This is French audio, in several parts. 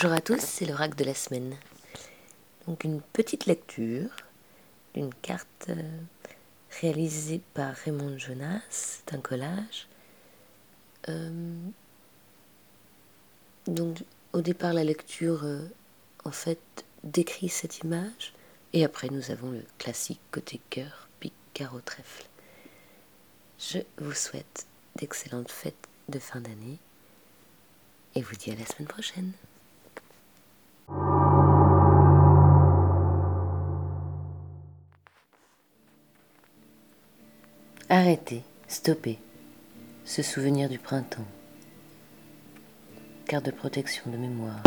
Bonjour à tous, c'est le rack de la semaine. Donc une petite lecture d'une carte euh, réalisée par Raymond Jonas, c'est un collage. Euh, donc au départ la lecture euh, en fait décrit cette image et après nous avons le classique côté cœur, pique, carreau, trèfle. Je vous souhaite d'excellentes fêtes de fin d'année et vous dis à la semaine prochaine. Arrêtez, stoppez, se souvenir du printemps. Carte de protection de mémoire.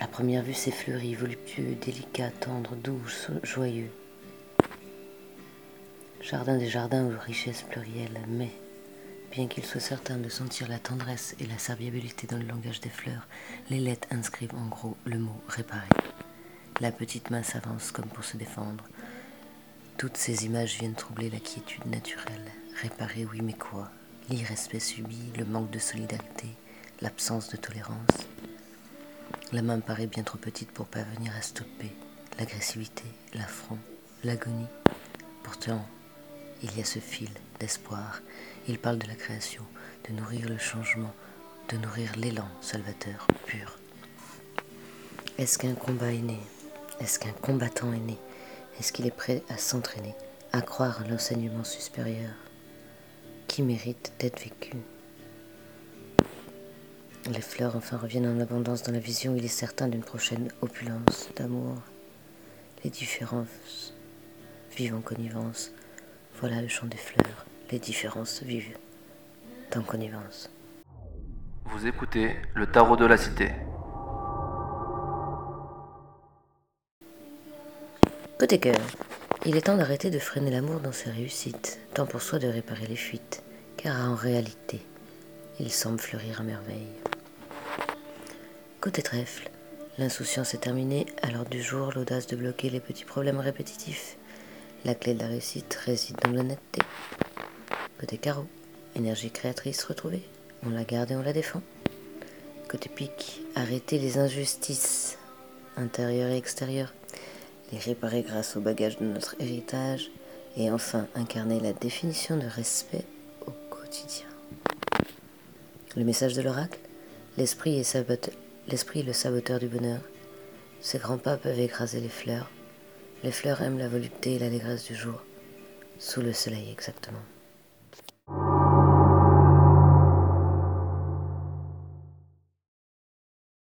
À première vue, c'est fleuri, voluptueux, délicat, tendre, doux, joyeux. Jardin des jardins aux richesses plurielles, mais, bien qu'il soit certain de sentir la tendresse et la serviabilité dans le langage des fleurs, les lettres inscrivent en gros le mot réparer. La petite main s'avance comme pour se défendre. Toutes ces images viennent troubler la quiétude naturelle. Réparer, oui, mais quoi? L'irrespect subi, le manque de solidarité, l'absence de tolérance. La main paraît bien trop petite pour parvenir à stopper l'agressivité, l'affront, l'agonie. Pourtant, il y a ce fil d'espoir. Il parle de la création, de nourrir le changement, de nourrir l'élan salvateur pur. Est-ce qu'un combat est né? Est-ce qu'un combattant est né? Est-ce qu'il est prêt à s'entraîner, à croire à l'enseignement supérieur qui mérite d'être vécu? Les fleurs enfin reviennent en abondance dans la vision, il est certain d'une prochaine opulence d'amour. Les différences vivent en connivence. Voilà le chant des fleurs. Les différences vivent en connivence. Vous écoutez le tarot de la cité. Côté cœur, il est temps d'arrêter de freiner l'amour dans ses réussites, tant pour soi de réparer les fuites, car en réalité, il semble fleurir à merveille. Côté trèfle, l'insouciance est terminée, à l'ordre du jour, l'audace de bloquer les petits problèmes répétitifs. La clé de la réussite réside dans l'honnêteté. Côté carreau, énergie créatrice retrouvée, on la garde et on la défend. Côté pique, arrêter les injustices intérieures et extérieures réparer grâce au bagage de notre héritage et enfin incarner la définition de respect au quotidien. Le message de l'oracle L'esprit est, est le saboteur du bonheur. Ses grands pas peuvent écraser les fleurs. Les fleurs aiment la volupté et l'allégresse du jour, sous le soleil exactement.